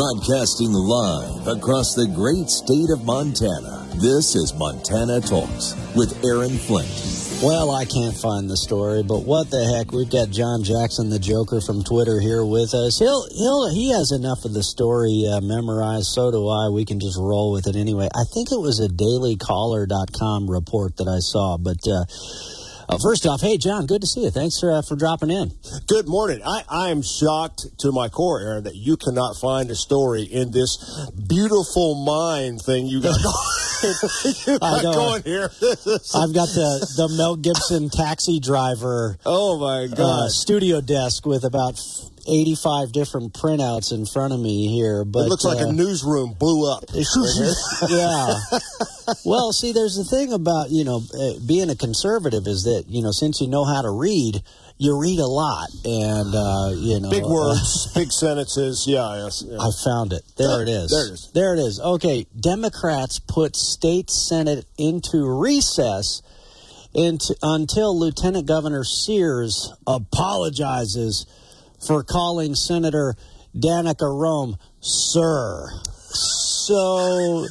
Broadcasting live across the great state of Montana, this is Montana Talks with Aaron Flint. Well, I can't find the story, but what the heck? We've got John Jackson, the Joker from Twitter, here with us. He'll he'll he has enough of the story uh, memorized. So do I. We can just roll with it anyway. I think it was a DailyCaller.com report that I saw, but. Uh, uh, first off, hey John, good to see you. Thanks for uh, for dropping in. Good morning. I, I am shocked to my core, Aaron, that you cannot find a story in this beautiful mind thing you got going, you got going here. I've got the the Mel Gibson taxi driver. Oh my uh, god! Uh, studio desk with about 85 different printouts in front of me here. But it looks like uh, a newsroom blew up. yeah. well, see, there's the thing about you know uh, being a conservative is that you know since you know how to read, you read a lot, and uh, you know big words, big sentences. Yeah, yes, yeah. I found it. There it is. There it is. There it is. Okay, Democrats put state senate into recess. Into, until Lieutenant Governor Sears apologizes for calling Senator Danica Roem sir. So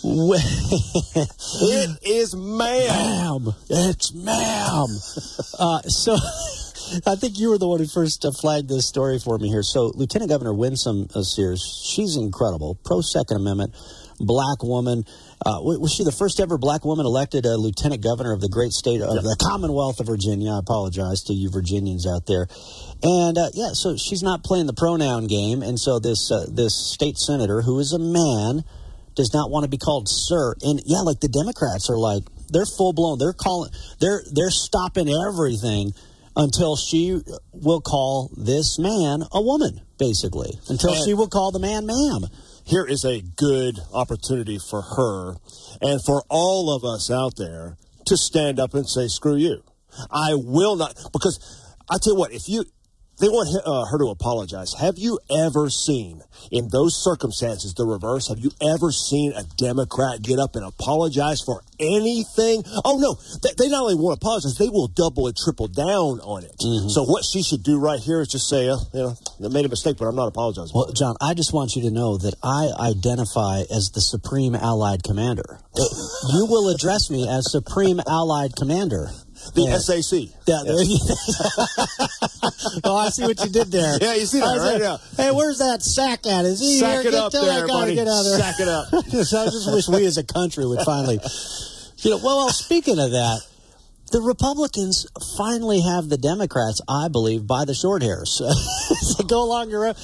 it is ma'am. ma'am. It's ma'am. uh, so I think you were the one who first uh, flagged this story for me here. So Lieutenant Governor Winsome Sears, she's incredible. Pro Second Amendment, black woman. Uh, was she the first ever black woman elected a lieutenant governor of the great state of yep. the Commonwealth of Virginia? I apologize to you Virginians out there. And uh, yeah, so she's not playing the pronoun game, and so this uh, this state senator who is a man does not want to be called sir. And yeah, like the Democrats are like they're full blown. They're calling. They're they're stopping everything until she will call this man a woman, basically. Until she will call the man ma'am. Here is a good opportunity for her and for all of us out there to stand up and say, screw you. I will not, because I tell you what, if you, they want uh, her to apologize. Have you ever seen, in those circumstances, the reverse? Have you ever seen a Democrat get up and apologize for anything? Oh, no. They, not only want to apologize, they will double and triple down on it. Mm-hmm. So, what she should do right here is just say, uh, you know, I made a mistake, but I'm not apologizing. Well, John, I just want you to know that I identify as the Supreme Allied Commander. you will address me as Supreme Allied Commander. The yeah. SAC. Yeah. oh, I see what you did there. Yeah, you see that right now. Hey, where's that sack at? Is he sack here? it up there, buddy. Get out there. Sack it up. so I just wish we as a country would finally, you know. Well, well, speaking of that, the Republicans finally have the Democrats, I believe, by the short hairs. they go along your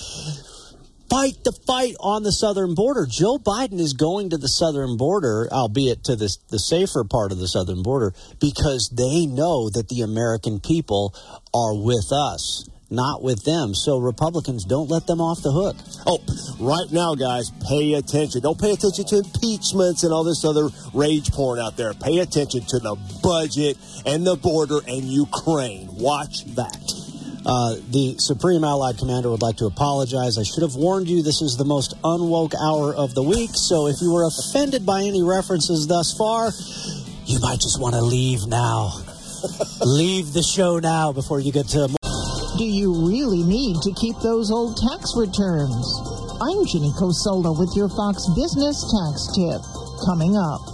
fight the fight on the southern border. Joe Biden is going to the southern border, albeit to the, the safer part of the southern border, because they know that the American people are with us not with them. So Republicans don't let them off the hook. Oh, right now, guys, pay attention. Don't pay attention to impeachments and all this other rage porn out there. Pay attention to the budget and the border and Ukraine. Watch that. Uh, the Supreme Allied Commander would like to apologize. I should have warned you this is the most unwoke hour of the week, so if you were offended by any references thus far, you might just want to leave now. leave the show now before you get to. Do you really need to keep those old tax returns? I'm Ginny Cosola with your Fox Business Tax Tip. Coming up.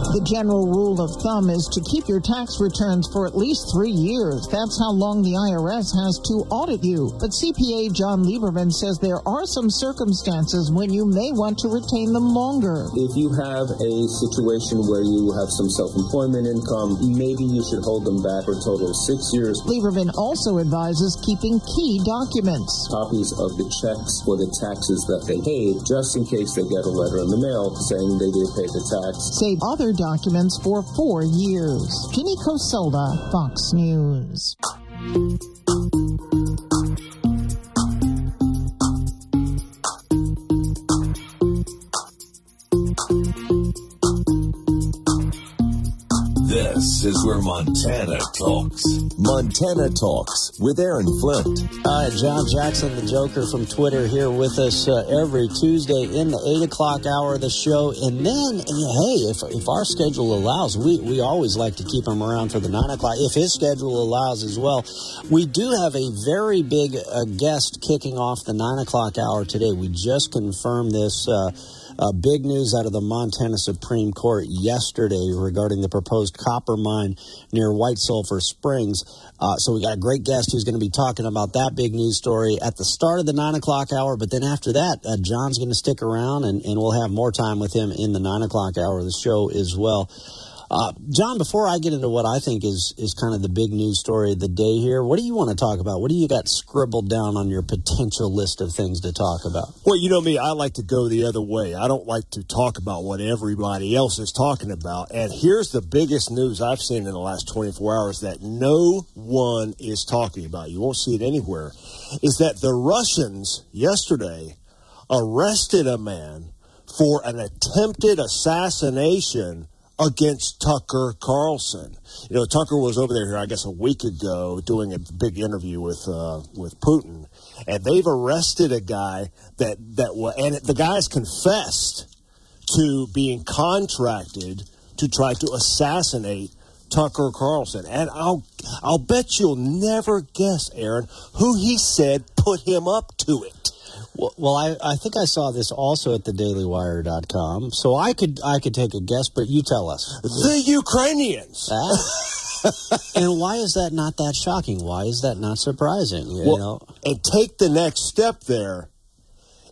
The general rule of thumb is to keep your tax returns for at least three years. That's how long the IRS has to audit you. But CPA John Lieberman says there are some circumstances when you may want to retain them longer. If you have a situation where you have some self employment income, maybe you should hold them back for a total of six years. Lieberman also advises keeping key documents copies of the checks for the taxes that they paid, just in case they get a letter in the mail saying they did pay the tax. Save other documents for four years. Ginny Cosola, Fox News. This is where Montana talks. Montana Talks with Aaron Flint. All right, John Jackson, the Joker from Twitter, here with us uh, every Tuesday in the 8 o'clock hour of the show. And then, hey, if, if our schedule allows, we, we always like to keep him around for the 9 o'clock, if his schedule allows as well. We do have a very big uh, guest kicking off the 9 o'clock hour today. We just confirmed this. Uh, uh, big news out of the Montana Supreme Court yesterday regarding the proposed copper mine near White Sulphur Springs. Uh, so we got a great guest who's going to be talking about that big news story at the start of the nine o'clock hour. But then after that, uh, John's going to stick around and, and we'll have more time with him in the nine o'clock hour of the show as well. Uh, John, before I get into what I think is is kind of the big news story of the day here, what do you want to talk about? What do you got scribbled down on your potential list of things to talk about? Well, you know me, I like to go the other way. I don't like to talk about what everybody else is talking about. And here's the biggest news I've seen in the last 24 hours that no one is talking about. You won't see it anywhere. Is that the Russians yesterday arrested a man for an attempted assassination against Tucker Carlson. You know, Tucker was over there, here I guess, a week ago doing a big interview with uh, with Putin, and they've arrested a guy that that was, and the guy's confessed to being contracted to try to assassinate Tucker Carlson. And I'll I'll bet you'll never guess, Aaron, who he said put him up to it. Well, well I, I think I saw this also at thedailywire.com, so I could I could take a guess, but you tell us. The Ukrainians. And why is that not that shocking? Why is that not surprising? You well, know? and take the next step there.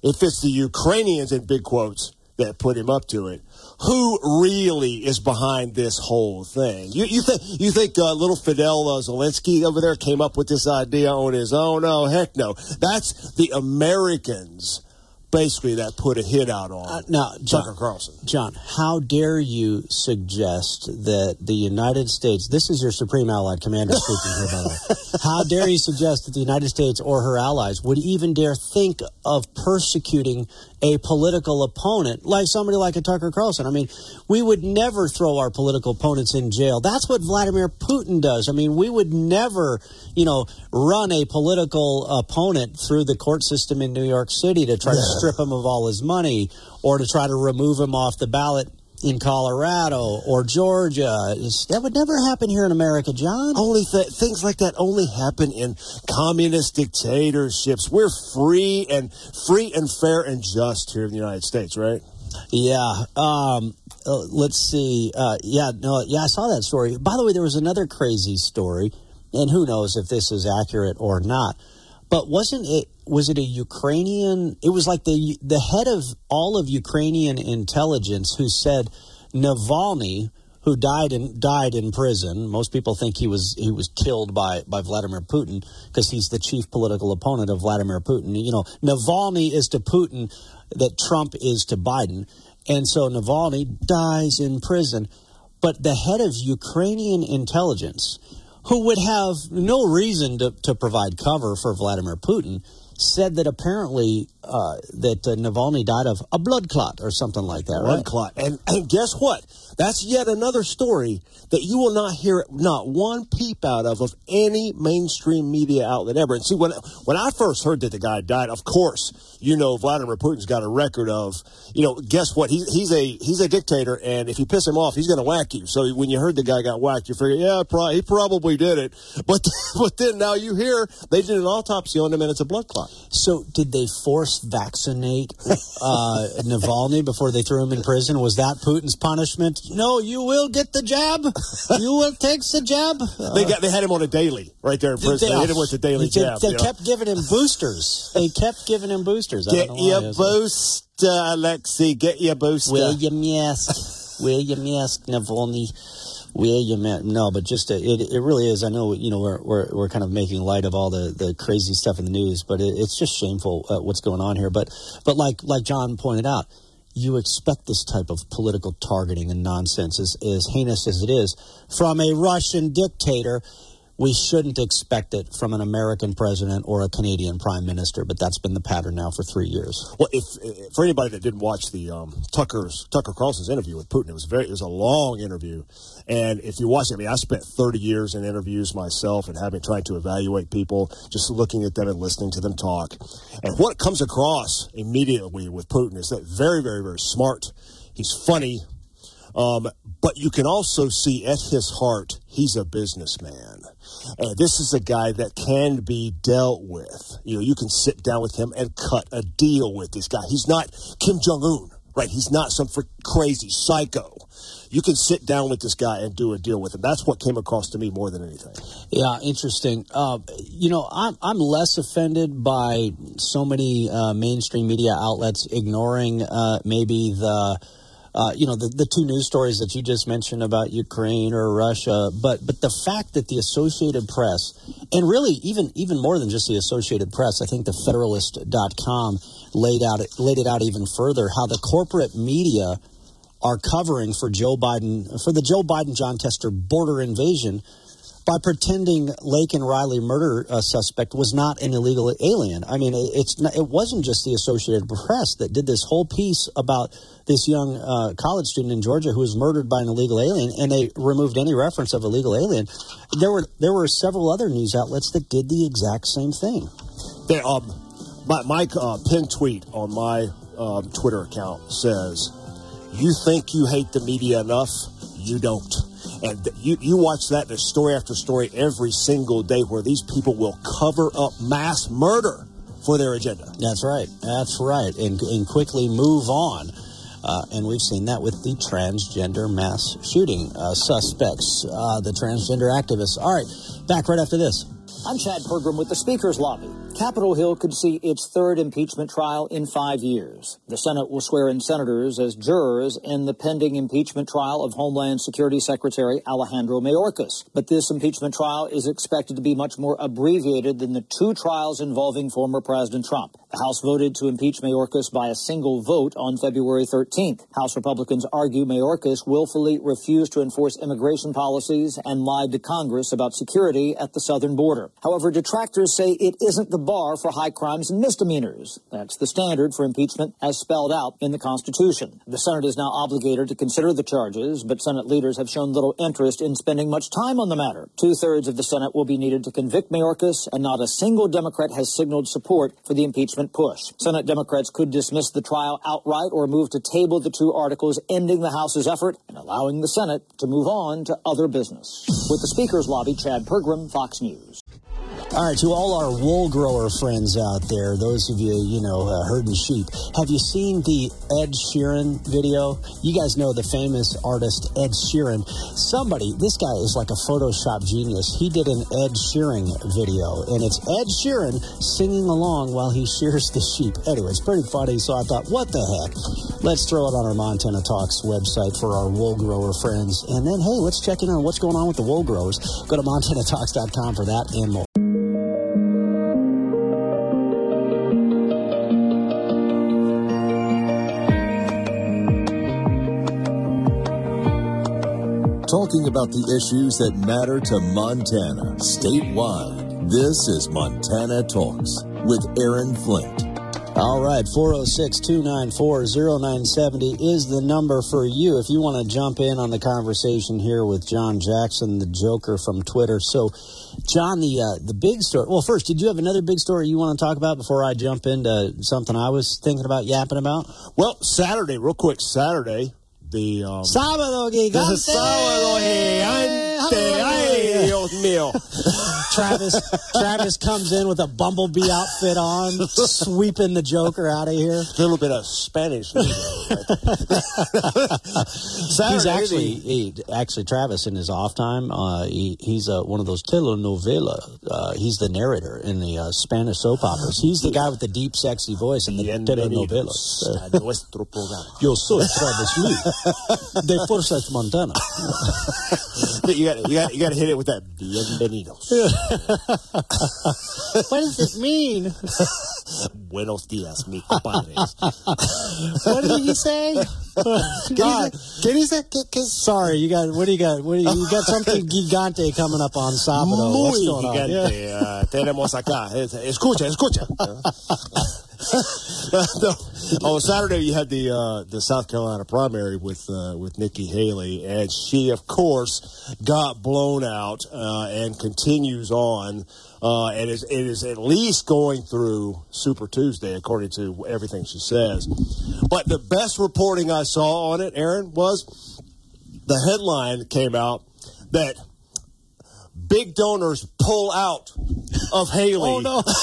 If it's the Ukrainians in big quotes that put him up to it, who really is behind this whole thing? You, you think you think uh, little Fidel uh, Zelensky over there came up with this idea on his own? No, heck no. That's the Americans basically that put a hit out on uh, now, John, Tucker Carlson. John, how dare you suggest that the United States, this is your Supreme Allied Commander speaking here, by the way. How dare you suggest that the United States or her allies would even dare think of persecuting a political opponent like somebody like a Tucker Carlson? I mean, we would never throw our political opponents in jail. That's what Vladimir Putin does. I mean, we would never, you know, run a political opponent through the court system in New York City to try to strip him of all his money or to try to remove him off the ballot in Colorado or Georgia. That would never happen here in America, John. Only th- things like that only happen in communist dictatorships. We're free and free and fair and just here in the United States, right? Yeah. Um, uh, let's see. Uh, yeah. No. Yeah. I saw that story. By the way, there was another crazy story, and who knows if this is accurate or not. But wasn't it? Was it a Ukrainian? It was like the the head of all of Ukrainian intelligence who said Navalny, who died in died in prison. Most people think he was he was killed by by Vladimir Putin because he's the chief political opponent of Vladimir Putin. You know, Navalny is to Putin that Trump is to Biden, and so Navalny dies in prison. But the head of Ukrainian intelligence who would have no reason to, to provide cover for Vladimir Putin, said that apparently uh, that uh, Navalny died of a blood clot or something like that. Blood right? clot, and, and guess what? That's yet another story that you will not hear not one peep out of of any mainstream media outlet ever. And see, when when I first heard that the guy died, of course, you know Vladimir Putin's got a record of, you know, guess what? He's he's a he's a dictator, and if you piss him off, he's going to whack you. So when you heard the guy got whacked, you figure, yeah, pro- he probably did it. But but then now you hear they did an autopsy on him, and it's a blood clot. So did they force vaccinate uh, Navalny before they threw him in prison? Was that Putin's punishment? No, you will get the jab. You will take the jab. Uh, they got they had him on a daily right there in prison. They, they hit him with the daily they, jab. They kept giving him boosters. They kept giving him boosters. Get your booster, Alexei. Get your booster. Mask. Wear your mask, Navalny. Mask. No, but just uh, it, it really is. I know you know we're, we're we're kind of making light of all the, the crazy stuff in the news, but it, it's just shameful uh, what's going on here. But but like like John pointed out you expect this type of political targeting and nonsense, as, as heinous as it is, from a Russian dictator we shouldn't expect it from an American president or a Canadian prime minister, but that's been the pattern now for three years. Well, if, if for anybody that didn't watch the um, Tucker's Tucker Carlson's interview with Putin, it was very it was a long interview, and if you watch it, I mean, I spent 30 years in interviews myself and having trying to evaluate people, just looking at them and listening to them talk, and what comes across immediately with Putin is that very, very, very smart. He's funny. Um, but you can also see at his heart, he's a businessman. And this is a guy that can be dealt with. You know, you can sit down with him and cut a deal with this guy. He's not Kim Jong Un, right? He's not some crazy psycho. You can sit down with this guy and do a deal with him. That's what came across to me more than anything. Yeah, interesting. Uh, you know, I'm I'm less offended by so many uh, mainstream media outlets ignoring uh, maybe the uh, you know, the, the two news stories that you just mentioned about Ukraine or Russia, but but the fact that the Associated Press, and really even even more than just the Associated Press, I think the Federalist.com laid out laid it out even further how the corporate media are covering for Joe Biden for the Joe Biden Jon Tester border invasion by pretending Laken Riley murder uh, suspect was not an illegal alien. I mean, it, it's not, it wasn't just the Associated Press that did this whole piece about this young uh, college student in Georgia who was murdered by an illegal alien, and they removed any reference of illegal alien. There were there were several other news outlets that did the exact same thing. They, um, my, my uh, pinned tweet on my um, Twitter account says, "You think you hate the media enough? You don't." And you, you watch that, there's story after story every single day where these people will cover up mass murder for their agenda. That's right. That's right. And, and quickly move on. Uh, and we've seen that with the transgender mass shooting uh, suspects, uh, the transgender activists. All right, back right after this. I'm Chad Pergram with the Speaker's Lobby. Capitol Hill could see its third impeachment trial in five years. The Senate will swear in senators as jurors in the pending impeachment trial of Homeland Security Secretary Alejandro Mayorkas. But this impeachment trial is expected to be much more abbreviated than the two trials involving former President Trump. The House voted to impeach Mayorkas by a single vote on February 13th. House Republicans argue Mayorkas willfully refused to enforce immigration policies and lied to Congress about security at the southern border. However, detractors say it isn't the bar for high crimes and misdemeanors. That's the standard for impeachment as spelled out in the Constitution. The Senate is now obligated to consider the charges, but Senate leaders have shown little interest in spending much time on the matter. Two thirds of the Senate will be needed to convict Mayorkas, and not a single Democrat has signaled support for the impeachment push. Senate Democrats could dismiss the trial outright or move to table the two articles, ending the House's effort and allowing the Senate to move on to other business. With the Speaker's lobby, Chad Pergram, Fox News. All right, to all our wool grower friends out there, those of you, you know, uh, herding sheep, have you seen the Ed Sheeran video? You guys know the famous artist Ed Sheeran. Somebody, this guy is like a Photoshop genius. He did an Ed Sheeran video, and it's Ed Sheeran singing along while he shears the sheep. Anyway, it's pretty funny, so I thought, what the heck? Let's throw it on our Montana Talks website for our wool grower friends. And then, hey, let's check in on what's going on with the wool growers. Go to montanatalks.com for that and more. Talking about the issues that matter to Montana statewide. This is Montana Talks with Aaron Flint. All right, 406 294 0970 is the number for you if you want to jump in on the conversation here with John Jackson, the Joker from Twitter. So, John, the uh, the big story. Well, first, did you have another big story you want to talk about before I jump into something I was thinking about yapping about? Well, Saturday, real quick, Saturday, um, sábado gigante. sábado gigante. Ay, Dios mío. Travis Travis comes in with a bumblebee outfit on, sweeping the Joker out of here. A little bit of Spanish. he's actually he, actually Travis in his off time. Uh, he, he's uh, one of those telenovela. Uh, he's the narrator in the uh, Spanish soap operas. He's the guy with the deep, sexy voice in the telenovelas. Yo soy Travis Lee de Fuerzas Montana. you got you got you got to hit it with that bienvenidos. what does it mean? Buenos dias, mi compadres. what did he say? God, can you say? Can, can, Sorry, you got what do you got? What do you, you got something gigante coming up on Sabado? muy What's going on? Yeah. Uh, tenemos acá. Escucha, escucha. on Saturday you had the uh, the South Carolina primary with uh, with Nikki Haley, and she of course got blown out uh, and continues on, uh, and is it is at least going through Super Tuesday according to everything she says. But the best reporting I saw on it, Aaron, was the headline came out that big donors pull out of Haley. Oh no!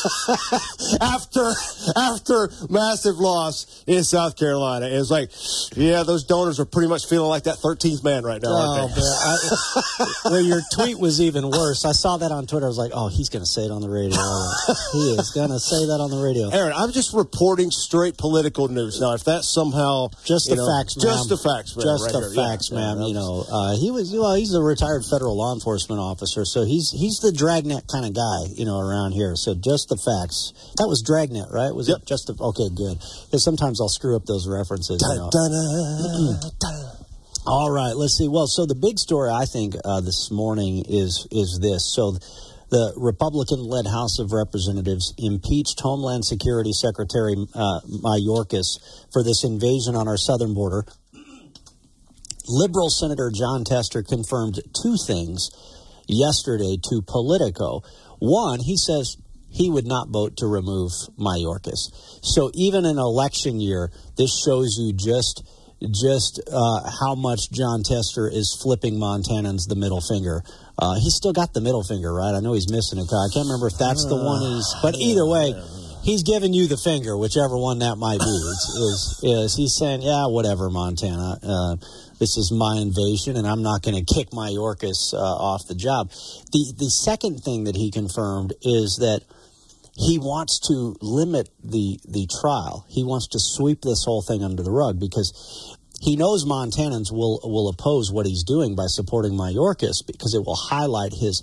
after after massive loss in South Carolina. It was like, yeah, those donors are pretty much feeling like that 13th man right now, Oh, aren't they? man. I, well, your tweet was even worse. I saw that on Twitter. I was like, oh, he's going to say it on the radio. he is going to say that on the radio. Aaron, I'm just reporting straight political news. Now, if that's somehow Just the know, facts, just the facts, man, Just right the here. Facts, yeah, ma'am. that you know, uh, he was, well, he's a retired federal law enforcement officer, so he's he's the dragnet kind of guy, you know, around here. So just the facts. That was dragnet, right? Was Yep. it just the, okay? Good. Because sometimes I'll screw up those references. You know. Da-da-da. All right, let's see. Well, so the big story I think uh, this morning is is this. So the Republican-led House of Representatives impeached Homeland Security Secretary uh, Mayorkas for this invasion on our southern border. Liberal Senator Jon Tester confirmed two things yesterday to Politico. One, he says he would not vote to remove Mayorkas. So even in election year, this shows you just just uh, how much Jon Tester is flipping Montanans the middle finger. Uh, he's still got the middle finger, right? I know he's missing a I can't remember if that's the one he's. But either way, he's giving you the finger, whichever one that might be. Is, is he's saying, yeah, whatever, Montana. Uh, this is my invasion, and I'm not going to kick Mayorkas uh, off the job. The the second thing that he confirmed is that he wants to limit the the trial. He wants to sweep this whole thing under the rug because he knows Montanans will will oppose what he's doing by supporting Mayorkas because it will highlight his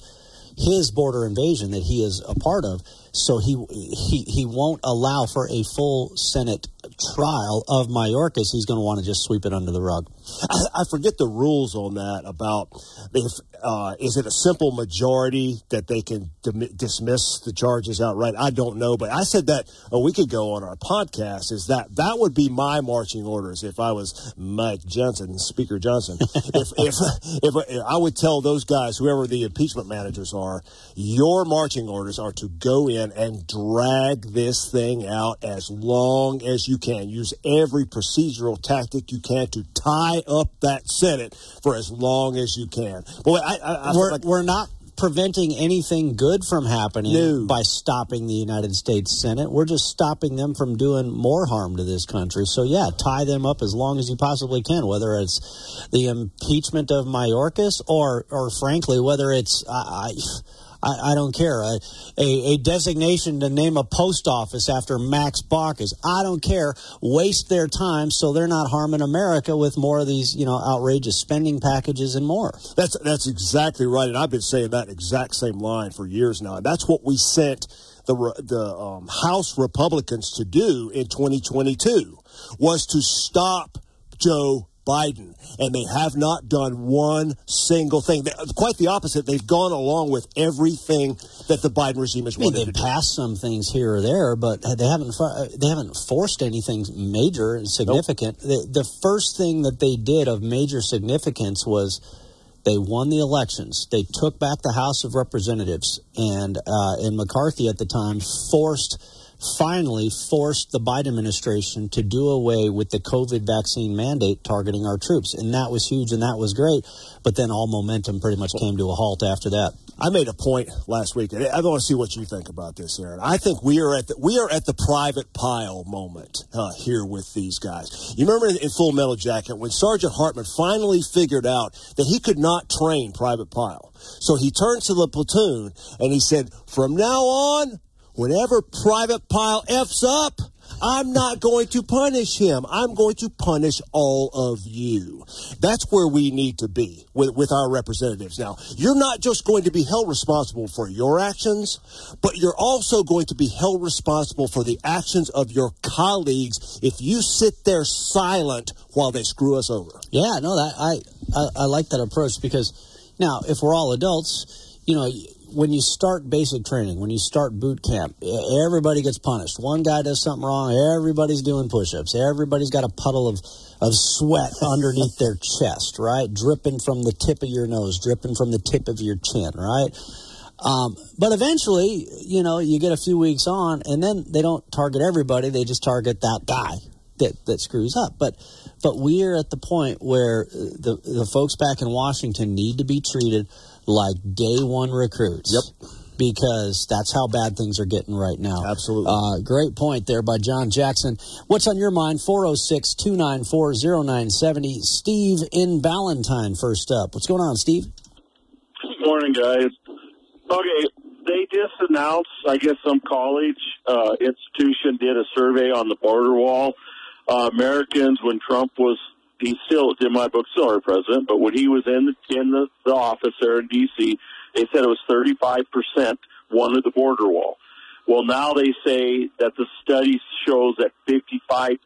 his border invasion that he is a part of. So he he he won't allow for a full Senate trial of Mayorkas. He's going to want to just sweep it under the rug. I, I forget the rules on that about if uh, is it a simple majority that they can dim- dismiss the charges outright. I don't know, but I said that a week ago on our podcast. Is that that would be my marching orders if I was Mike Johnson, Speaker Johnson. if, if if if I would tell those guys, whoever the impeachment managers are, your marching orders are to go in and drag this thing out as long as you can. Use every procedural tactic you can to tie up that Senate for as long as you can. Boy, I, I, I we're, like, we're not preventing anything good from happening No. by stopping the United States Senate. We're just stopping them from doing more harm to this country. So yeah, tie them up as long as you possibly can, whether it's the impeachment of Mayorkas or, or frankly, whether it's I. I I, I don't care. A, a, a designation to name a post office after Max Baucus. I don't care. Waste their time so they're not harming America with more of these, you know, outrageous spending packages and more. That's that's exactly right, and I've been saying that exact same line for years now. And that's what we sent the the um, House Republicans to do in 2022 was to stop Joe Biden, and they have not done one single thing. They- Quite the opposite. They've gone along with everything that the Biden regime has I mean, wanted to they've do. passed some things here or there, but they haven't they haven't forced anything major and significant. The, the first thing that they did of major significance was they won the elections. They took back the House of Representatives, and uh, and McCarthy at the time forced. Finally, forced the Biden administration to do away with the COVID vaccine mandate targeting our troops, and that was huge and that was great. But then all momentum pretty much came to a halt after that. I made a point last week, and I want to see what you think about this, Aaron. I think we are at the we are at the private Pyle moment uh, here with these guys. You remember in, in Full Metal Jacket when Sergeant Hartman finally figured out that he could not train Private Pyle, so he turned to the platoon and he said, "From now on, whenever Private Pyle f's up." I'm not going to punish him. I'm going to punish all of you. That's where we need to be with, with our representatives. Now, you're not just going to be held responsible for your actions, but you're also going to be held responsible for the actions of your colleagues if you sit there silent while they screw us over. Yeah, no, that I, I, I like that approach because now if we're all adults, you know, when you start basic training, when you start boot camp, everybody gets punished. One guy does something wrong, everybody's doing push-ups. Everybody's got a puddle of of sweat underneath their chest, right? Dripping from the tip of your nose, dripping from the tip of your chin, right? Um, but eventually, you know, you get a few weeks on, and then they don't target everybody; they just target that guy that that screws up. But but we're at the point where the the folks back in Washington need to be treated like day one recruits. Yep. Because that's how bad things are getting right now. Absolutely. Uh, great point there by John Jackson. What's on your mind? 406 294 0970. Steve in Ballantine, first up. What's going on, Steve? Good morning, guys. Okay, they just announced, I guess some college uh, institution did a survey on the border wall. Uh, Americans, when Trump was, he still, in my book, still our president, but when he was in the, in the, the office there in D.C., they said it was 35% wanted the border wall. Well, now they say that the study shows that 55%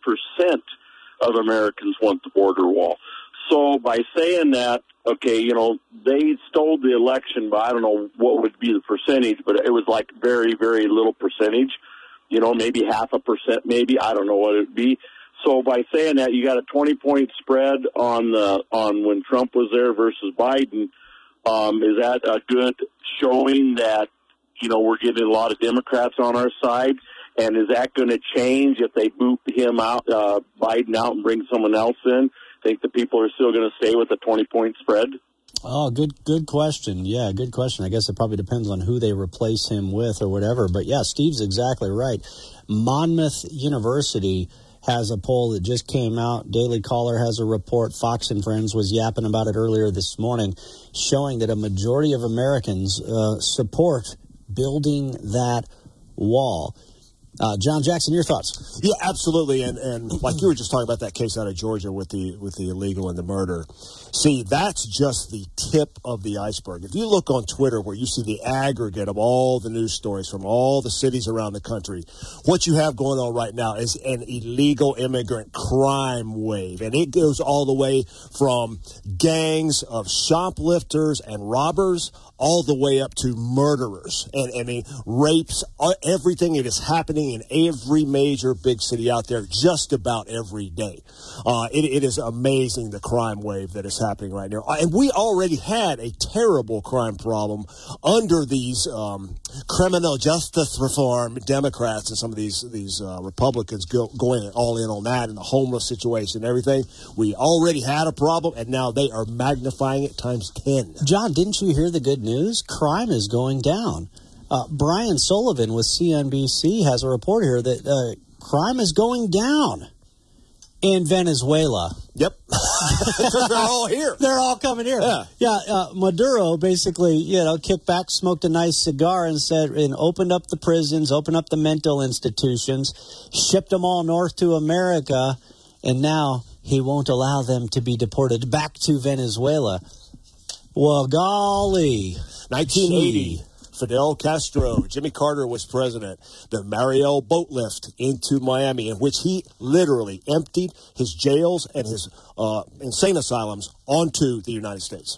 of Americans want the border wall. So by saying that, okay, you know, they stole the election, but I don't know what would be the percentage, but it was like very, very little percentage. You know, maybe half a percent, maybe I don't know what it would be. So by saying that, you got a 20 point spread on the on when Trump was there versus Biden. Um, is that a good showing that you know we're getting a lot of Democrats on our side? And is that going to change if they boot him out, uh, Biden out, and bring someone else in? Think the people are still going to stay with the 20 point spread? Oh, good, good question. Yeah, good question. I guess it probably depends on who they replace him with or whatever. But yeah, Steve's exactly right. Monmouth University has a poll that just came out. Daily Caller has a report. Fox and Friends was yapping about it earlier this morning, showing that a majority of Americans uh, support building that wall. Uh, John Jackson, your thoughts? Yeah, absolutely. And and like you were just talking about that case out of Georgia with the with the illegal and the murder. See, that's just the tip of the iceberg. If you look on Twitter where you see the aggregate of all the news stories from all the cities around the country, what you have going on right now is an illegal immigrant crime wave. And it goes all the way from gangs of shoplifters and robbers all the way up to murderers and I mean rapes, uh, everything. It is happening in every major big city out there, just about every day. Uh, it, it is amazing the crime wave that is happening right now, and we already had a terrible crime problem under these um, criminal justice reform Democrats and some of these these uh, Republicans go, going all in on that and the homeless situation and everything. We already had a problem, and now they are magnifying it times ten. John, didn't you hear the good news? news, crime is going down. Uh, Brian Sullivan with CNBC has a report here that uh, crime is going down in Venezuela. Yep. they're all here. They're all coming here. Yeah. Yeah. Uh, Maduro basically, you know, kicked back, smoked a nice cigar, and said, and opened up the prisons, opened up the mental institutions, shipped them all north to America, and now he won't allow them to be deported back to Venezuela. Well, golly. 1980. Gee. Fidel Castro, Jimmy Carter was president, the Mariel boat lift into Miami, in which he literally emptied his jails and his uh, insane asylums onto the United States.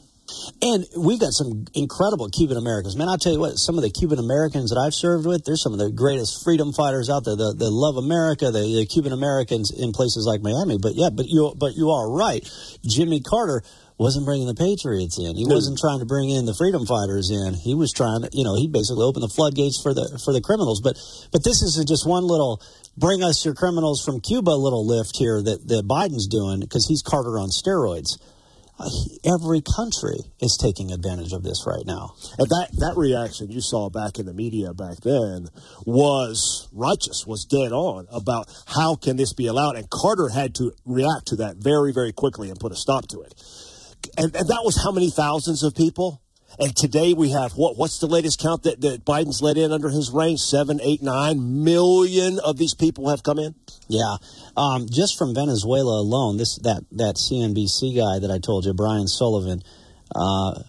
And we've got some incredible Cuban Americans. Man, I'll tell you what, some of the Cuban Americans that I've served with, they're some of the greatest freedom fighters out there. They, love America, the, the Cuban Americans in places like Miami. But yeah, but you, but you are right. Jimmy Carter wasn't bringing the Patriots in. He wasn't trying to bring in the freedom fighters in. He was trying to, you know, he basically opened the floodgates for the for the criminals. But but this is just one little bring us your criminals from Cuba little lift here that that Biden's doing because he's Carter on steroids. Uh, every country is taking advantage of this right now. And that that reaction you saw back in the media back then was righteous, was dead on about how can this be allowed, and Carter had to react to that very very quickly and put a stop to it and, and that was how many thousands of people? And today we have what? What's the latest count that, that Biden's let in under his reign? Seven, eight, nine million of these people have come in. Yeah, um, just from Venezuela alone, this that that CNBC guy that I told you, Brian Sullivan. Uh,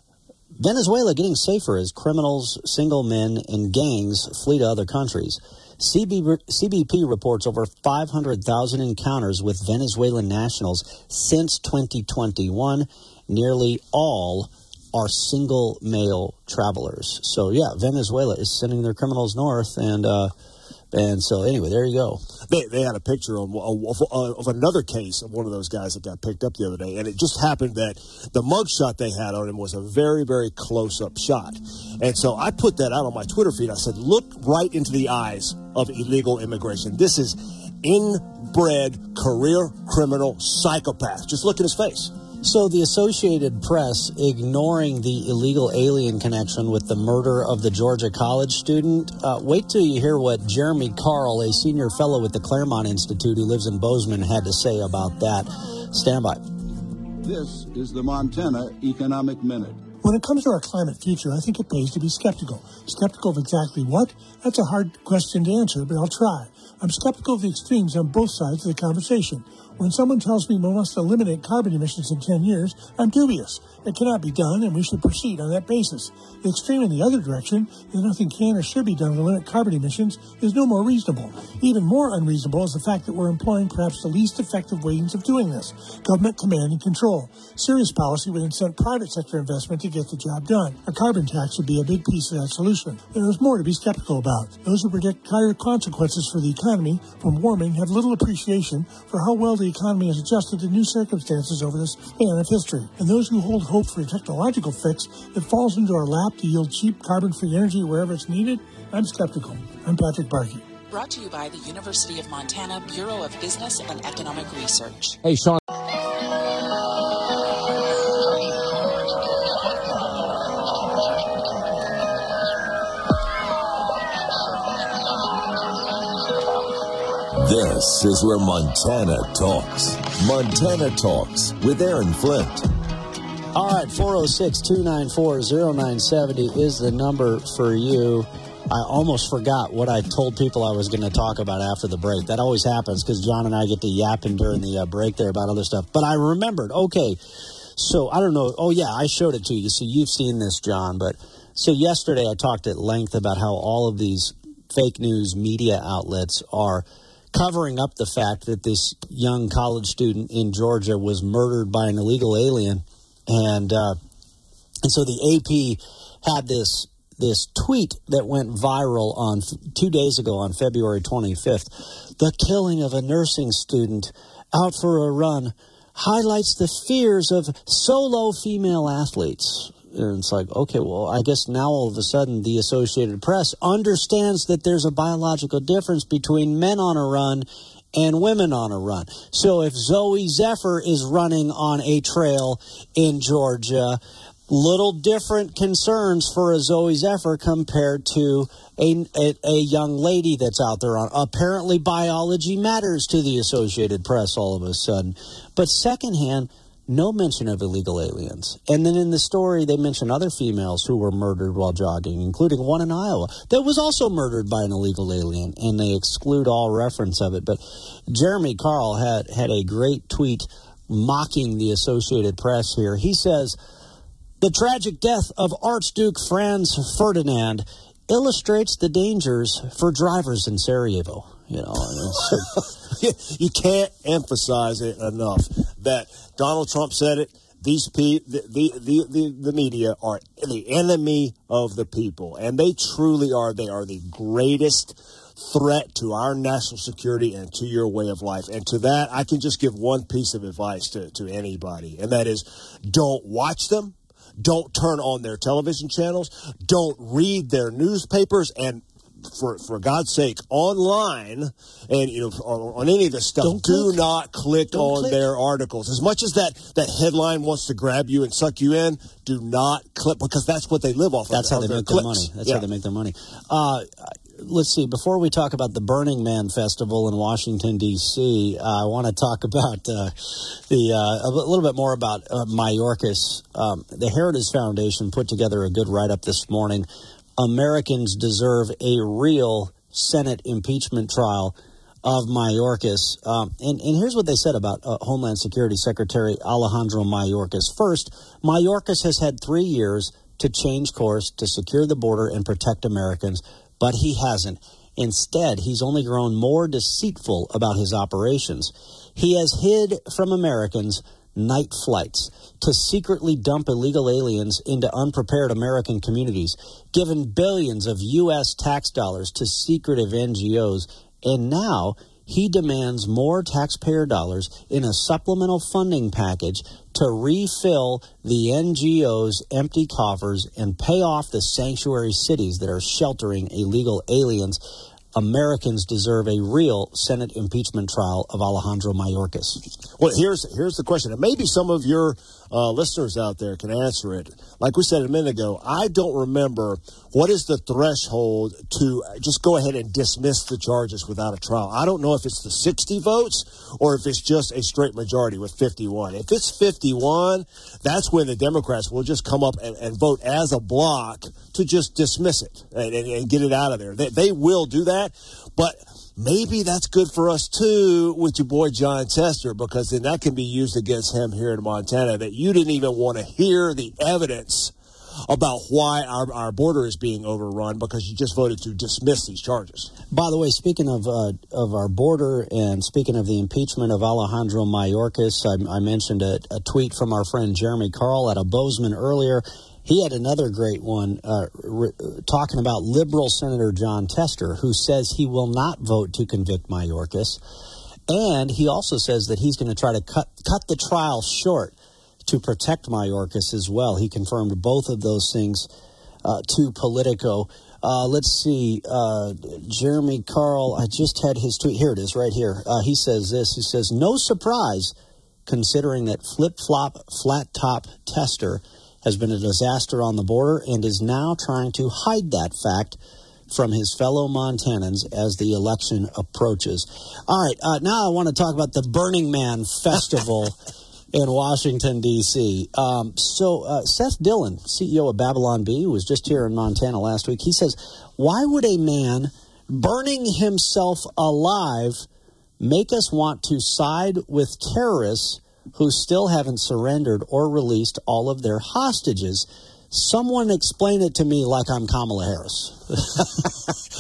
Venezuela getting safer as criminals, single men, and gangs flee to other countries. CB, CBP reports over 500,000 encounters with Venezuelan nationals since 2021. Nearly all are single male travelers. So, yeah, Venezuela is sending their criminals north, and uh, and so, anyway, there you go. They, they had a picture of, of, of, another case of one of those guys that got picked up the other day, and it just happened that the mugshot they had on him was a very, very close up shot. And so I put that out on my Twitter feed. I said, look right into the eyes of illegal immigration. This is inbred career criminal psychopath. Just look at his face. So the Associated Press ignoring the illegal alien connection with the murder of the Georgia college student. Uh, wait till you hear what Jeremy Carl, a senior fellow with the Claremont Institute who lives in Bozeman, had to say about that. Stand by. This is the Montana Economic Minute. When it comes to our climate future, I think it pays to be skeptical. Skeptical of exactly what? That's a hard question to answer, but I'll try. I'm skeptical of the extremes on both sides of the conversation. When someone tells me we must eliminate carbon emissions in 10 years, I'm dubious. It cannot be done, and we should proceed on that basis. The extreme in the other direction, that nothing can or should be done to limit carbon emissions, is no more reasonable. Even more unreasonable is the fact that we're employing perhaps the least effective ways of doing this government command and control. Serious policy would incent private sector investment to get the job done. A carbon tax would be a big piece of that solution. There is more to be skeptical about. Those who predict higher consequences for the economy from warming have little appreciation for how well the economy has adjusted to new circumstances over this span of history. And those who hold hope for a technological fix that falls into our lap to yield cheap carbon free energy wherever it's needed, I'm skeptical. I'm Patrick Barkey. Brought to you by the University of Montana Bureau of Business and Economic Research. Hey, Sean. This is where Montana talks. Montana Talks with Aaron Flint. All right, 406 294 0970 is the number for you. I almost forgot what I told people I was going to talk about after the break. That always happens because John and I get to yapping during the uh, break there about other stuff. But I remembered, okay, so I don't know. Oh, yeah, I showed it to you. So you've seen this, John. But so yesterday I talked at length about how all of these fake news media outlets are covering up the fact that this young college student in Georgia was murdered by an illegal alien and uh, and so the AP had this this tweet that went viral on two days ago on February 25th. The killing of a nursing student out for a run highlights the fears of solo female athletes. And it's like, okay, well, I guess now all of a sudden the Associated Press understands that there's a biological difference between men on a run and women on a run. So if Zooey Zephyr is running on a trail in Georgia, little different concerns for a Zooey Zephyr compared to a, a, a, young lady that's out there on. Apparently, biology matters to the Associated Press all of a sudden. But secondhand, no mention of illegal aliens. And then in the story, they mention other females who were murdered while jogging, including one in Iowa that was also murdered by an illegal alien, and they exclude all reference of it. But Jeremy Carl had, had a great tweet mocking the Associated Press here. He says, The tragic death of Archduke Franz Ferdinand illustrates the dangers for drivers in Sarajevo. You know, you can't emphasize it enough that Donald Trump said it. These pe- the, the, the, the, media are the enemy of the people, and they truly are. They are the greatest threat to our national security and to your way of life. And to that, I can just give one piece of advice to, to anybody, and that is don't watch them. Don't turn on their television channels. Don't read their newspapers. And for for God's sake, online and you know on, on any of this stuff, Don't do click. not click Don't on click. their articles. As much as that that headline wants to grab you and suck you in, do not click because that's what they live off That's of. how they their make their money. That's Yeah. how they make their money. Uh, let's see. Before we talk about the Burning Man Festival in Washington D.C., uh, I want to talk about uh, the uh, a little bit more about uh, Mayorkas. Um, the Heritage Foundation put together a good write up this morning. Americans deserve a real Senate impeachment trial of Mayorkas. Um, and, and, here's what they said about uh, Homeland Security Secretary Alejandro Mayorkas. First, Mayorkas has had three years to change course to secure the border and protect Americans, but he hasn't. Instead, he's only grown more deceitful about his operations. He has hid from Americans night flights to secretly dump illegal aliens into unprepared American communities, given billions of U.S. tax dollars to secretive NGOs, and now he demands more taxpayer dollars in a supplemental funding package to refill the NGO's empty coffers and pay off the sanctuary cities that are sheltering illegal aliens. Americans deserve a real Senate impeachment trial of Alejandro Mayorkas. Well, here's here's the question, and maybe some of your uh, listeners out there can answer it. Like we said a minute ago, I don't remember what is the threshold to just go ahead and dismiss the charges without a trial. I don't know if it's the 60 votes or if it's just a straight majority with 51. If it's 51, that's when the Democrats will just come up and, and vote as a block to just dismiss it and, and, and get it out of there. They, they will do that, but maybe that's good for us too with your boy Jon Tester because then that can be used against him here in Montana that you didn't even want to hear the evidence about why our, our border is being overrun because you just voted to dismiss these charges. By the way, speaking of uh, of our border and speaking of the impeachment of Alejandro Mayorkas, I, I mentioned a, a, tweet from our friend Jeremy Carl at a Bozeman earlier. He had another great one uh, re- talking about liberal Senator Jon Tester, who says he will not vote to convict Mayorkas. And he also says that he's going to try to cut, cut the trial short to protect Mayorkas as well. He confirmed both of those things uh, to Politico. Uh, let's see. Uh, Jeremy Carl, I just had his tweet. Here it is, right here. Uh, he says this. He says, No surprise, considering that flip flop, flat top tester has been a disaster on the border and is now trying to hide that fact from his fellow Montanans as the election approaches. All right, uh, now I want to talk about the Burning Man Festival in Washington, D.C. Um, so, uh, Seth Dillon, CEO of Babylon Bee, who was just here in Montana last week, he says, Why would a man burning himself alive make us want to side with terrorists who still haven't surrendered or released all of their hostages. Someone explain it to me like I'm Kamala Harris.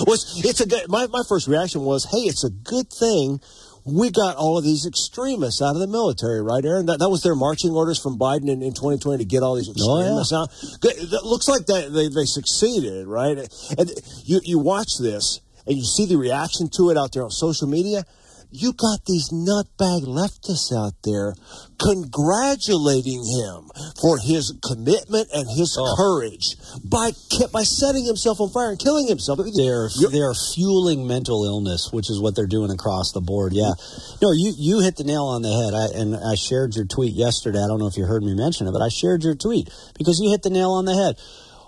well, it's, a good, my, my first reaction was, hey, it's a good thing we got all of these extremists out of the military, right, Aaron? That, that was their marching orders from Biden in, in 2020 to get all these extremists oh, yeah. out. It looks like that they, they succeeded, right? And you, you watch this and you see the reaction to it out there on social media you got these nutbag leftists out there congratulating him for his commitment and his oh. courage by by setting himself on fire and killing himself. They're they're fueling mental illness, which is what they're doing across the board. Yeah, no, you you hit the nail on the head. I, and I shared your tweet yesterday. I don't know if you heard me mention it, but I shared your tweet because you hit the nail on the head.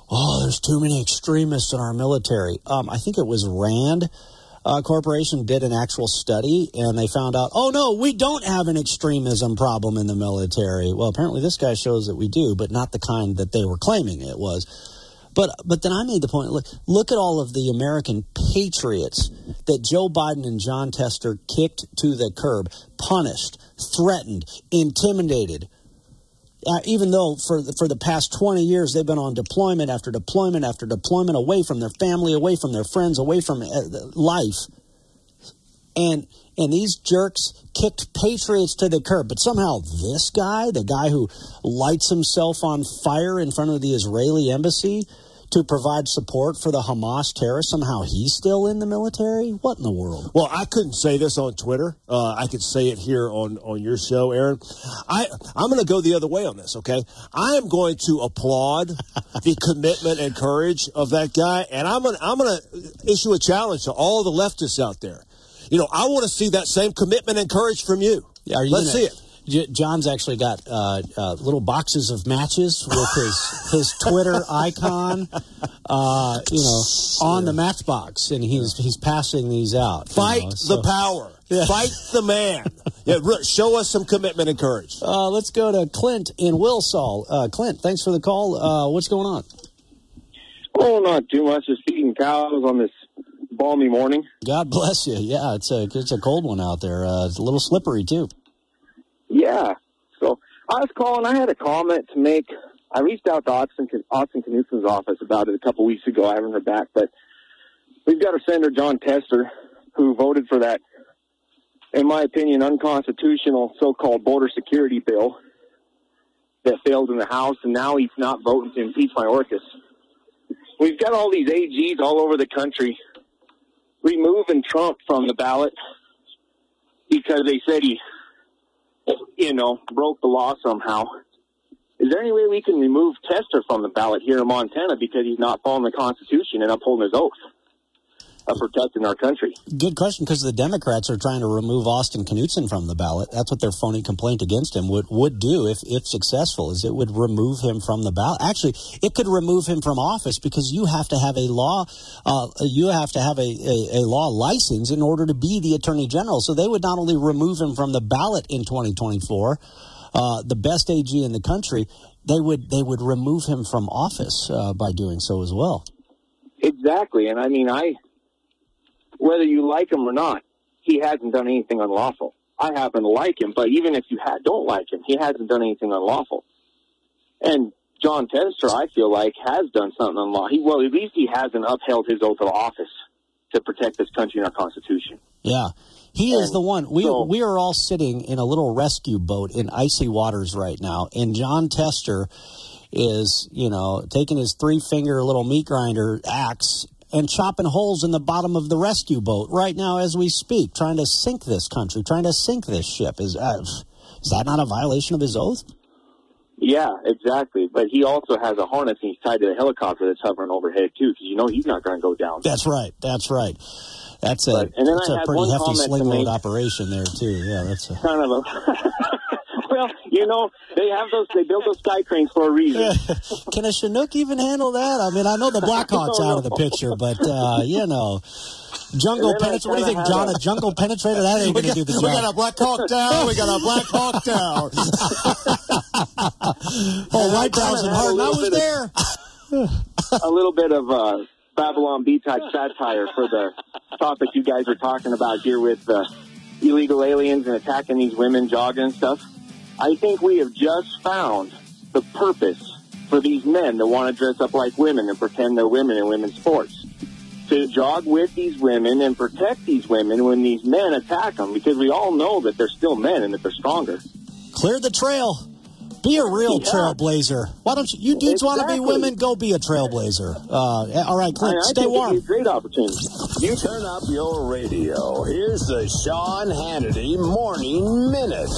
Oh, there's too many extremists in our military. Um, I think it was Rand uh, Corporation did an actual study and they found out, oh no, we don't have an extremism problem in the military. Well, apparently this guy shows that we do, but not the kind that they were claiming it was. But but then I made the point. Look, look at all of the American patriots that Joe Biden and Jon Tester kicked to the curb, punished, threatened, intimidated, uh, even though for the, for the past 20 years they've been on deployment after deployment after deployment away from their family, away from their friends, away from uh, life. And and these jerks kicked patriots to the curb. But somehow this guy, the guy who lights himself on fire in front of the Israeli embassy, to provide support for the Hamas terrorists. Somehow he's still in the military. What in the world? Well, I couldn't say this on Twitter. Uh, I could say it here on on your show, Aaron. I I'm going to go the other way on this. Okay, I am going to applaud the commitment and courage of that guy, and I'm going I'm going to issue a challenge to all the leftists out there. You know, I want to see that same commitment and courage from you. Are you Let's gonna, see it J- John's actually got uh, uh, little boxes of matches with his his Twitter icon, uh, you know, on the matchbox, and he's he's passing these out. you Fight know, the power. Yeah. Fight the man. yeah, show us some commitment and courage. Uh, let's go to Clint in Wilsall. Uh, Clint, thanks for the call. Uh, what's going on? Oh, not too much. Just feeding cows on this balmy morning. God bless you. Yeah, it's a it's a cold one out there. Uh, it's a little slippery too. Yeah. So I was calling. I had a comment to make. I reached out to Austin, Austin Knudsen's office about it a couple weeks ago. I haven't heard back, but we've got our Senator Jon Tester, who voted for that, in my opinion, unconstitutional so-called border security bill that failed in the House, and now he's not voting to impeach my Mayorkas. We've got all these AGs all over the country removing Trump from the ballot because they said he you know, broke the law somehow. Is there any way we can remove Tester from the ballot here in Montana because he's not following the Constitution and upholding his oath of protecting our country? Good question, because the Democrats are trying to remove Austin Knudsen from the ballot. That's what their phony complaint against him would, would do if, if successful, is it would remove him from the ballot. Actually, it could remove him from office because you have to have a law, uh, you have to have a, a, a law license in order to be the attorney general. So they would not only remove him from the ballot in 2024, uh, the best AG in the country, they would they would remove him from office uh, by doing so as well. Exactly. And I mean, I, whether you like him or not, he hasn't done anything unlawful. I happen to like him, but even if you ha- don't like him, he hasn't done anything unlawful. And Jon Tester, I feel like, has done something unlawful. He, well, at least he hasn't upheld his oath of office to protect this country and our Constitution. Yeah. He is the one. We we are all sitting in a little rescue boat in icy waters right now, and Jon Tester is, you know, taking his three finger little meat grinder axe and chopping holes in the bottom of the rescue boat right now as we speak, trying to sink this country, trying to sink this ship. Is uh, is that not a violation of his oath? Yeah, exactly. But he also has a harness and he's tied to the helicopter that's hovering overhead too, because you know he's not going to go down. That's right. That's right. That's a But- and then that's I a pretty hefty sling load operation there too. Yeah, that's a Kind of a. well, you know they have those. They build those sky cranes for a reason. Can a Chinook even handle that? I mean, I know the Blackhawks out of the picture, but uh, you know, jungle And then I penetrator. What do you think, kinda John? A jungle penetrator? That ain't We going to do got, the we got a Black Hawk down. We got a Black Hawk down. oh, White Brows and Harden. I was there. a little bit of uh, Babylon Bee type satire for the topic you guys are talking about here with uh, illegal aliens and attacking these women jogging and stuff. I think we have just found the purpose for these men that want to dress up like women and pretend they're women in women's sports. To jog with these women and protect these women when these men attack them because we all know that they're still men and that they're stronger. Clear the trail. Be a real Yeah. trailblazer. Why don't you? You dudes want to be women? Go be a trailblazer. Uh, all right, Clint, I, I stay think warm. be a great opportunity. You turn up your radio. Here's the Sean Hannity Morning Minute.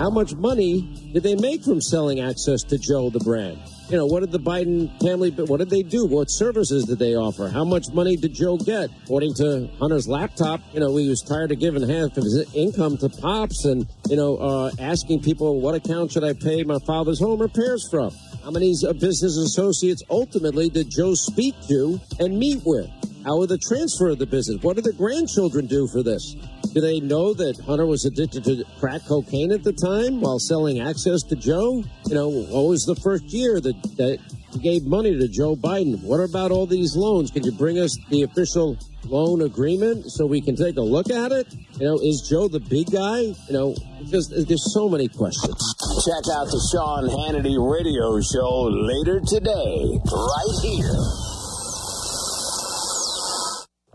How much money did they make from selling access to Joe the brand? You know, what did the Biden family, what did they do? What services did they offer? How much money did Joe get? According to Hunter's laptop, you know, he was tired of giving half of his income to Pops and, you know, uh, asking people, what account should I pay my father's home repairs from? How many uh, business associates ultimately did Joe speak to and meet with? How would the transfer of the business? What did the grandchildren do for this? Do they know that Hunter was addicted to crack cocaine at the time while selling access to Joe? You know, what was the first year that, that gave money to Joe Biden? What about all these loans? Can you bring us the official loan agreement so we can take a look at it? You know, is Joe the big guy? You know, just there's so many questions. Check out the Sean Hannity radio show later today, right here.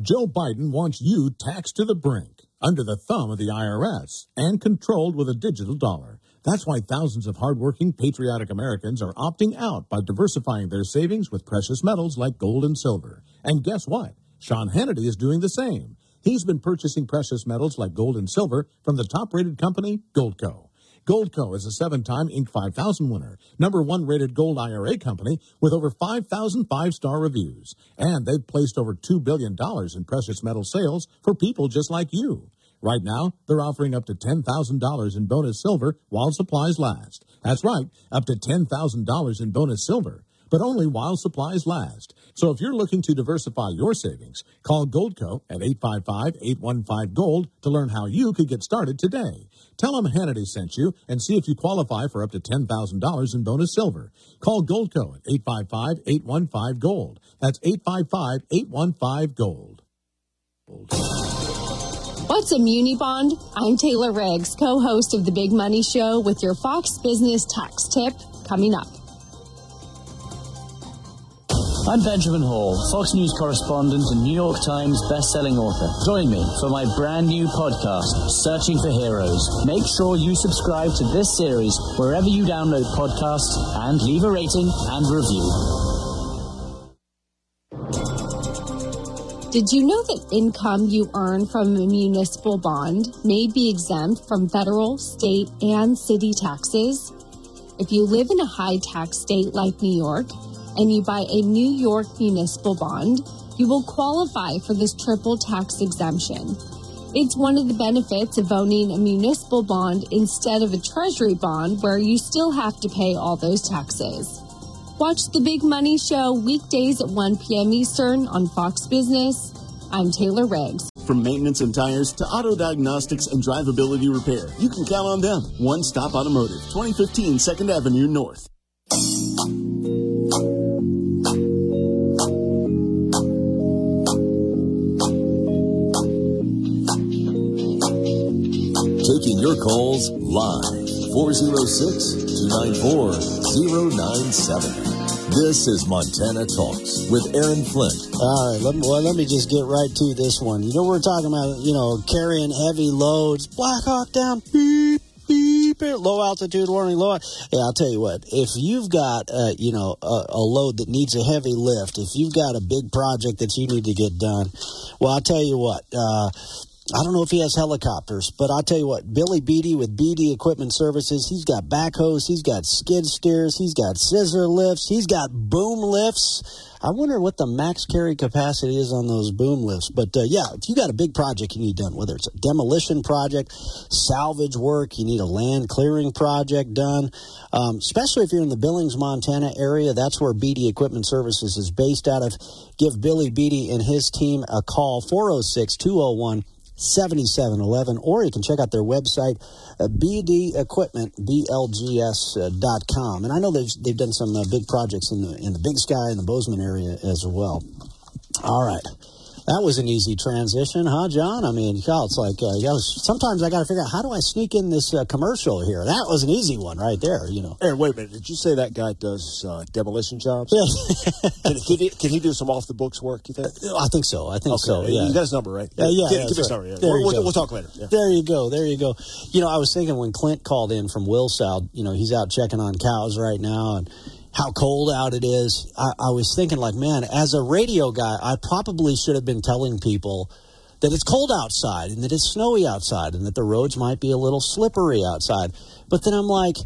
Joe Biden wants you taxed to the brink, under the thumb of the IRS, and controlled with a digital dollar. That's why thousands of hardworking, patriotic Americans are opting out by diversifying their savings with precious metals like gold and silver. And guess what? Sean Hannity is doing the same. He's been purchasing precious metals like gold and silver from the top rated company, Goldco. Goldco is a seven time Inc. 5000 winner, number one rated gold IRA company with over 5,000 five star reviews. And they've placed over $2 billion in precious metal sales for people just like you. Right now, they're offering up to $10,000 in bonus silver while supplies last. That's right, up to $10,000 in bonus silver, but only while supplies last. So if you're looking to diversify your savings, call Goldco at 855-815-GOLD to learn how you could get started today. Tell them Hannity sent you and see if you qualify for up to $10,000 in bonus silver. Call Goldco at 855-815-GOLD. That's 855-815-GOLD. What's a muni bond? I'm Taylor Riggs, co host of The Big Money Show, with your Fox Business tax tip coming up. I'm Benjamin Hall, Fox News correspondent and New York Times best-selling author. Join me for my brand new podcast, Searching for Heroes. Make sure you subscribe to this series wherever you download podcasts and leave a rating and review. Did you know that income you earn from a municipal bond may be exempt from federal, state, and city taxes? If you live in a high tax state like New York, and you buy a New York municipal bond, you will qualify for this triple tax exemption. It's one of the benefits of owning a municipal bond instead of a treasury bond where you still have to pay all those taxes. Watch the Big Money Show weekdays at 1 p.m. Eastern on Fox Business. I'm Taylor Riggs. From maintenance and tires to auto diagnostics and drivability repair, you can count on them. One Stop Automotive, 2015 2nd Avenue North. Taking your calls live. 406-294-097. This is Montana Talks with Aaron Flint. All right, let me, well, let me just get right to this one. You know, we're talking about, you know, carrying heavy loads. Black Hawk down, beep, beep, low altitude warning, low. Yeah, I'll tell you what, if you've got, uh, you know, a, a load that needs a heavy lift, if you've got a big project that you need to get done, well, I'll tell you what, uh, I don't know if he has helicopters, but I'll tell you what, Billy Beatty with Beatty Equipment Services, he's got backhoes, he's got skid steers, he's got scissor lifts, he's got boom lifts. I wonder what the max carry capacity is on those boom lifts. But uh, yeah, if you got a big project you need done, whether it's a demolition project, salvage work, you need a land clearing project done, um, especially if you're in the Billings, Montana area, that's where Beatty Equipment Services is based out of. Give Billy Beatty and his team a call, 406 201 7711, or you can check out their website, uh, BD Equipment, And I know they've, they've done some uh, big projects in the, in the Big Sky and the Bozeman area as well. All right. That was an easy transition, huh, John? I mean, God, it's like uh, was, sometimes I got to figure out how do I sneak in this uh, commercial here. That was an easy one right there, you know. Aaron, wait a minute. Did you say that guy does uh, demolition jobs? Yeah. can, can, he, can he do some off the books work? You think? I think so. I think okay. so. Yeah, you got his number, right? Yeah, yeah. Give, yeah, give me right. number. Yeah. There We'll, you we'll, go. we'll talk later. Yeah. There you go. There you go. You know, I was thinking when Clint called in from Wilsall, you know, he's out checking on cows right now, and how cold out it is. I, I was thinking, like, man, as a radio guy, I probably should have been telling people that it's cold outside and that it's snowy outside and that the roads might be a little slippery outside. But then I'm like,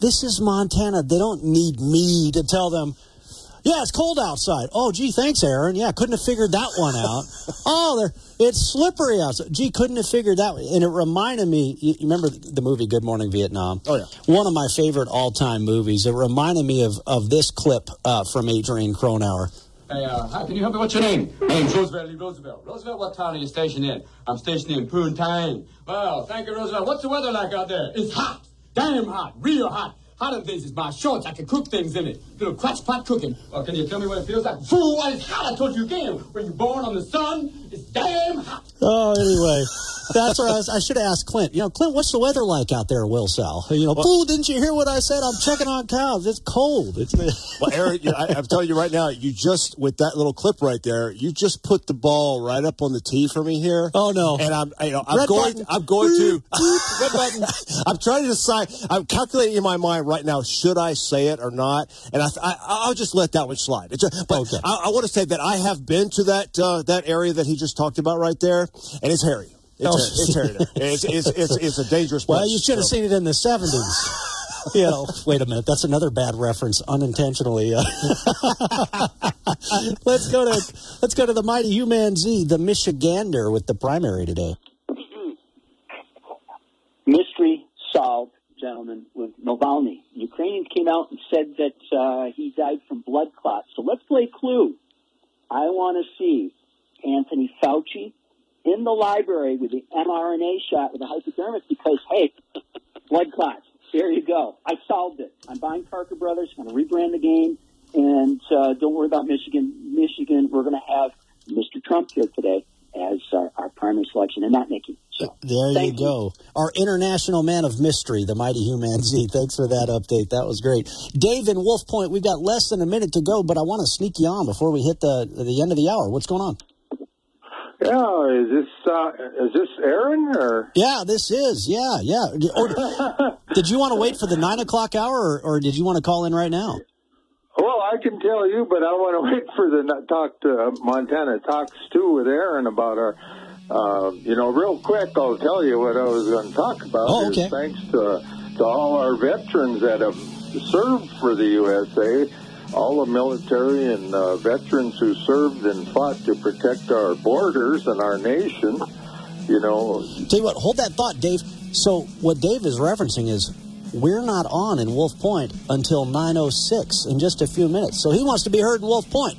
this is Montana. They don't need me to tell them, yeah, it's cold outside. Oh, gee, thanks, Aaron. Yeah, couldn't have figured that one out. oh, there, it's slippery outside. Gee, couldn't have figured that. One. And it reminded me. You remember the movie Good Morning Vietnam? Oh yeah, one of my favorite all-time movies. It reminded me of of this clip uh, from Adrian Cronauer. Hey, uh, hi, can you help me? What's your name? My name's Roosevelt Lee Roosevelt. Roosevelt, what town are you stationed in? I'm stationed in Poontang. Well, thank you, Roosevelt. What's the weather like out there? It's hot. Damn hot. Real hot. Hot in this is my shorts. I can cook things in it. Little crotch pot cooking. Or can you tell me what it feels like? Fool, it's hot. I told you again. When you're born on the sun, it's damn hot. Oh, anyway. That's what I, was, I should have asked Clint. You know, Clint, what's the weather like out there, Wilsall? You know, fool, didn't you hear what I said? I'm checking on cows. It's cold. It's well, Aaron, you know, I, I'm telling you right now, you just with that little clip right there, you just put the ball right up on the tee for me here. Oh no! And I'm, you know, I'm Red going, button. I'm going to, red button. I'm trying to decide. I'm calculating in my mind right now, should I say it or not? And I, I I'll just let that one slide. It's just, but Okay. I, I want to say that I have been to that uh, that area that he just talked about right there, and it's hairy. It's, Oh. hairy. it's hairy. It's, it's, it's, it's a dangerous place. Well, you should have So- seen it in the 70s. you know, wait a minute. That's another bad reference, unintentionally. Uh, let's go to let's go to the mighty Human Z, the Michigander, with the primary today. mystery solved, gentlemen, with Navalny. Ukrainians came out and said that uh, he died from blood clots. So let's play Clue. I want to see Anthony Fauci in the library with the mRNA shot with a hypodermic because, hey, blood clots. There you go. I solved it. I'm buying Parker Brothers. I'm going to rebrand the game. And uh, don't worry about Michigan. Michigan, we're going to have Mr. Trump here today as our, our primary selection and not Nikki. So There you go. Our international man of mystery, the mighty Hugh Z. Thanks for that update. That was great. Dave in Wolf Point, we've got less than a minute to go, but I want to sneak you on before we hit the the end of the hour. What's going on? Yeah, is this uh, is this Aaron or? Yeah, this is. Yeah, yeah. Or, did you want to wait for the nine o'clock hour, or, or did you want to call in right now? Well, I can tell you, but I want to wait for the talk to uh, Montana talks too with Aaron about our. Uh, you know, real quick, I'll tell you what I was going to talk about. Oh, okay. Thanks to to all our veterans that have served for the USA, all the military and uh, veterans who served and fought to protect our borders and our nation. You know, Tell you what, hold that thought, Dave. So what Dave is referencing is we're not on in Wolf Point until 9.06 in just a few minutes. So he wants to be heard in Wolf Point.